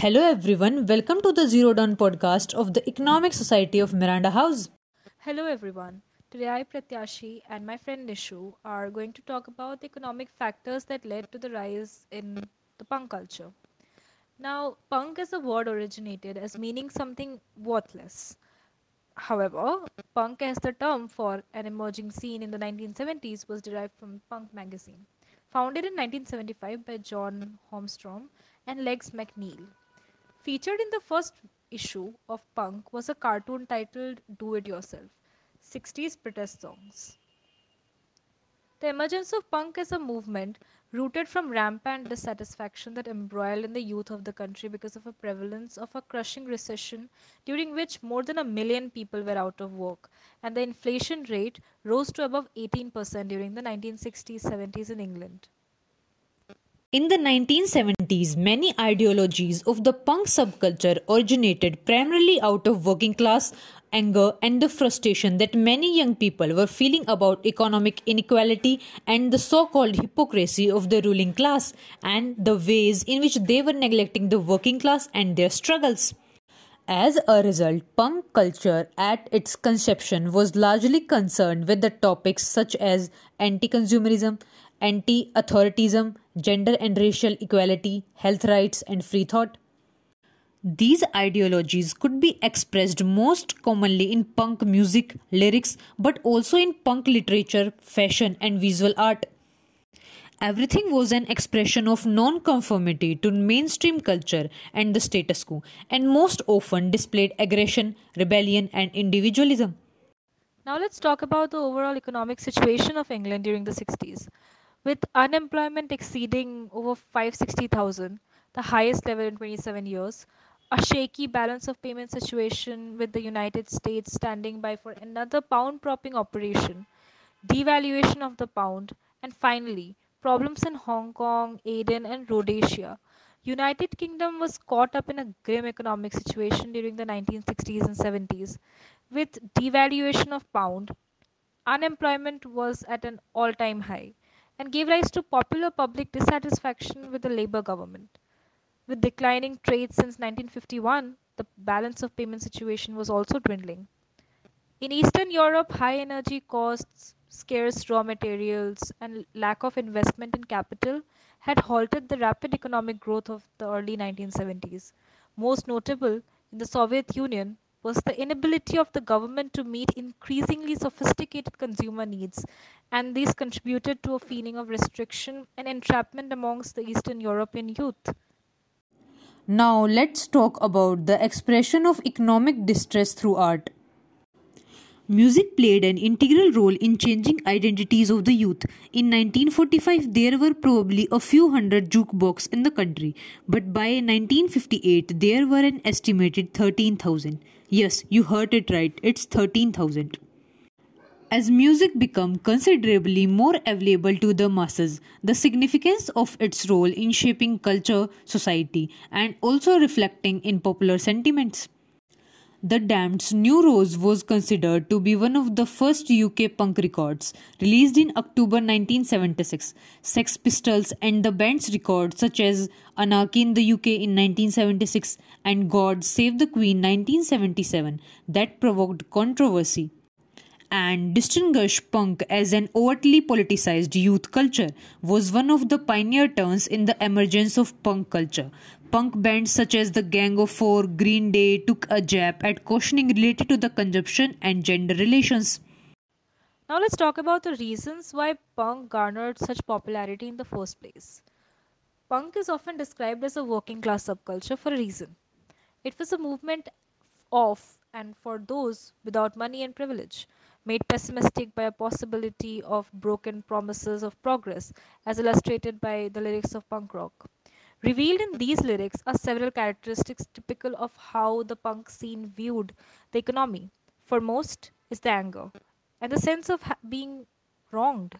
Hello, everyone. Welcome to the Zero Dawn podcast of the Economic Society of Miranda House. Hello, everyone. Today, I, Pratyashi, and my friend Nishu are going to talk about the economic factors that led to the rise in the punk culture. Now, punk as a word originated as meaning something worthless. However, punk as the term for an emerging scene in the 1970s was derived from Punk magazine, founded in 1975 by John Holmstrom and Legs McNeil. Featured in the first issue of Punk was a cartoon titled Do It Yourself 60s Protest Songs. The emergence of punk as a movement rooted from rampant dissatisfaction that embroiled in the youth of the country because of a prevalence of a crushing recession during which more than a million people were out of work and the inflation rate rose to above 18% during the 1960s 70s in England. In the 1970s, many ideologies of the punk subculture originated primarily out of working class anger and the frustration that many young people were feeling about economic inequality and the so called hypocrisy of the ruling class and the ways in which they were neglecting the working class and their struggles. As a result, punk culture at its conception was largely concerned with the topics such as anti consumerism, anti authoritism, gender and racial equality, health rights, and free thought. These ideologies could be expressed most commonly in punk music, lyrics, but also in punk literature, fashion, and visual art. Everything was an expression of non-conformity to mainstream culture and the status quo, and most often displayed aggression, rebellion, and individualism. Now let's talk about the overall economic situation of England during the 60s. With unemployment exceeding over 560,000, the highest level in 27 years, a shaky balance of payment situation with the United States standing by for another pound propping operation, devaluation of the pound, and finally, problems in Hong Kong, Aden, and Rhodesia. United Kingdom was caught up in a grim economic situation during the 1960s and 70s. With devaluation of pound, unemployment was at an all-time high and gave rise to popular public dissatisfaction with the Labour government. With declining trade since 1951, the balance of payment situation was also dwindling. In Eastern Europe, high energy costs, scarce raw materials, and lack of investment in capital had halted the rapid economic growth of the early 1970s. Most notable in the Soviet Union, was the inability of the government to meet increasingly sophisticated consumer needs, and these contributed to a feeling of restriction and entrapment amongst the Eastern European youth. Now, let's talk about the expression of economic distress through art. Music played an integral role in changing identities of the youth. In 1945, there were probably a few hundred jukeboxes in the country, but by 1958, there were an estimated 13,000. Yes, you heard it right, it's 13,000. As music became considerably more available to the masses, the significance of its role in shaping culture, society, and also reflecting in popular sentiments. The Damned's New Rose was considered to be one of the first UK punk records, released in October 1976. Sex Pistols and the band's records such as Anarchy in the UK in 1976 and God Save the Queen 1977 that provoked controversy and distinguished punk as an overtly politicized youth culture was one of the pioneer turns in the emergence of punk culture. Punk bands such as the Gang of Four, Green Day took a jab at cautioning related to the consumption and gender relations. Now let's talk about the reasons why punk garnered such popularity in the first place. Punk is often described as a working class subculture for a reason. It was a movement of and for those without money and privilege made pessimistic by a possibility of broken promises of progress, as illustrated by the lyrics of punk rock. Revealed in these lyrics are several characteristics typical of how the punk scene viewed the economy. For most, is the anger and the sense of being wronged.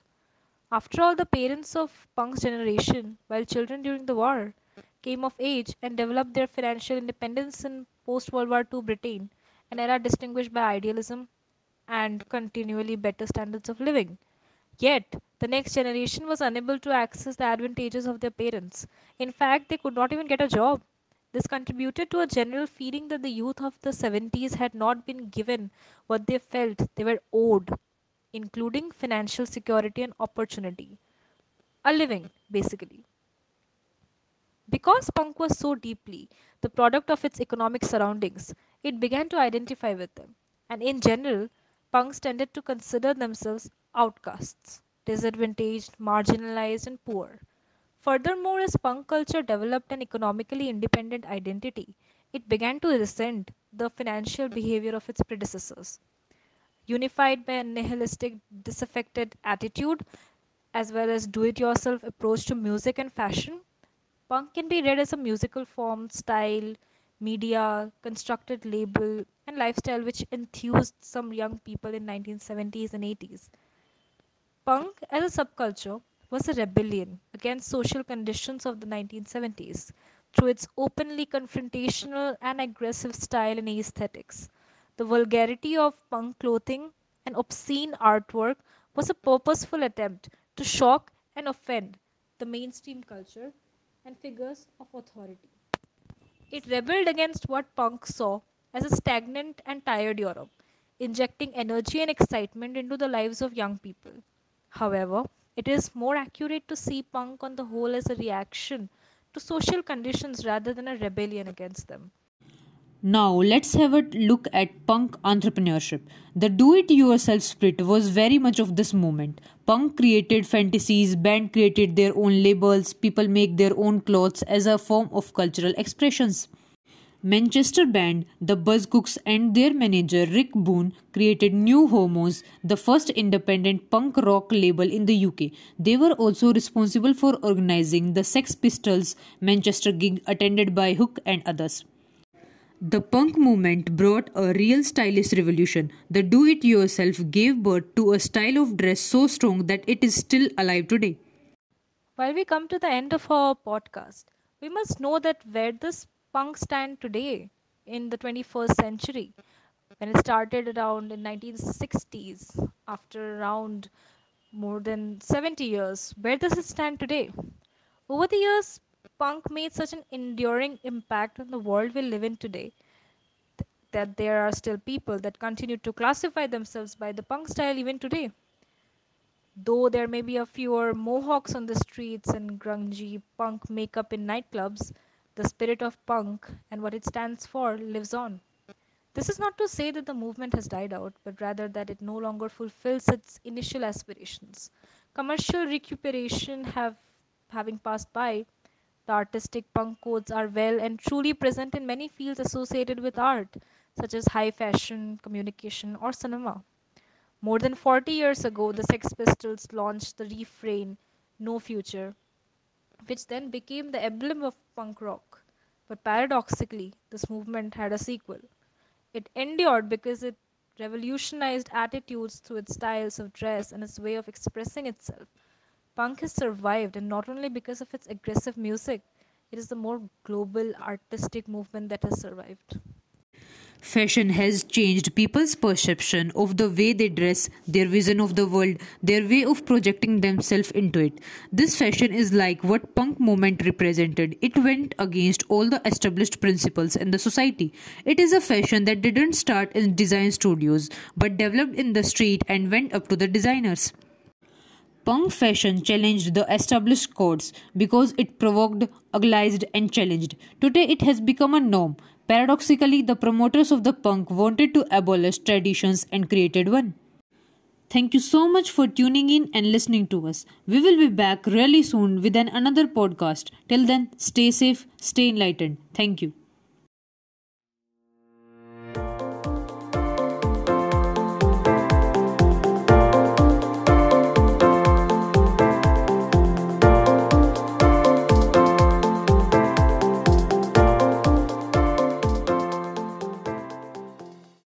After all, the parents of punk's generation, while children during the war, came of age and developed their financial independence in post World War II Britain, an era distinguished by idealism, and continually better standards of living. Yet, the next generation was unable to access the advantages of their parents. In fact, they could not even get a job. This contributed to a general feeling that the youth of the 70s had not been given what they felt they were owed, including financial security and opportunity. A living, basically. Because punk was so deeply the product of its economic surroundings, it began to identify with them. And in general, punks tended to consider themselves outcasts, disadvantaged, marginalized, and poor. Furthermore, as punk culture developed an economically independent identity, it began to resent the financial behavior of its predecessors. Unified by a nihilistic, disaffected attitude, as well as do it yourself approach to music and fashion, Punk can be read as a musical form, style, media, constructed label, and lifestyle which enthused some young people in 1970s and 80s. Punk as a subculture was a rebellion against social conditions of the 1970s through its openly confrontational and aggressive style and aesthetics. The vulgarity of punk clothing and obscene artwork was a purposeful attempt to shock and offend the mainstream culture and figures of authority. It rebelled against what punk saw as a stagnant and tired Europe, injecting energy and excitement into the lives of young people. However, it is more accurate to see punk on the whole as a reaction to social conditions rather than a rebellion against them. Now, let's have a look at punk entrepreneurship. The do it yourself spirit was very much of this movement. Punk created fanzines, band created their own labels, people make their own clothes as a form of cultural expressions. Manchester band The Buzzcocks and their manager Rick Boon created New Hormones, the first independent punk rock label in the UK. They were also responsible for organizing the Sex Pistols Manchester gig attended by Hook and others. The punk movement brought a real stylish revolution. The do it yourself gave birth to a style of dress so strong that it is still alive today. While we come to the end of our podcast, we must know that where does punk stand today in the 21st century? When it started around in 1960s, after around more than 70 years, where does it stand today? Over the years, punk made such an enduring impact on the world we live in today th- that there are still people that continue to classify themselves by the punk style even today. Though there may be a fewer mohawks on the streets and grungy punk makeup in nightclubs, the spirit of punk and what it stands for lives on. This is not to say that the movement has died out, but rather that it no longer fulfills its initial aspirations. Commercial recuperation have having passed by, the artistic punk codes are well and truly present in many fields associated with art, such as high fashion, communication, or cinema. More than 40 years ago, the Sex Pistols launched the refrain No Future, which then became the emblem of punk rock. But paradoxically, this movement had a sequel. It endured because it revolutionized attitudes through its styles of dress and its way of expressing itself. Punk has survived, and not only because of its aggressive music, it is the more global artistic movement that has survived. Fashion has changed people's perception of the way they dress, their vision of the world, their way of projecting themselves into it. This fashion is like what punk movement represented. It went against all the established principles in the society. It is a fashion that didn't start in design studios but developed in the street and went up to the designers. Punk fashion challenged the established codes because it provoked, uglized, and challenged. Today it has become a norm. Paradoxically, the promoters of the punk wanted to abolish traditions and created one. Thank you so much for tuning in and listening to us. We will be back really soon with an another podcast. Till then, stay safe, stay enlightened. Thank you.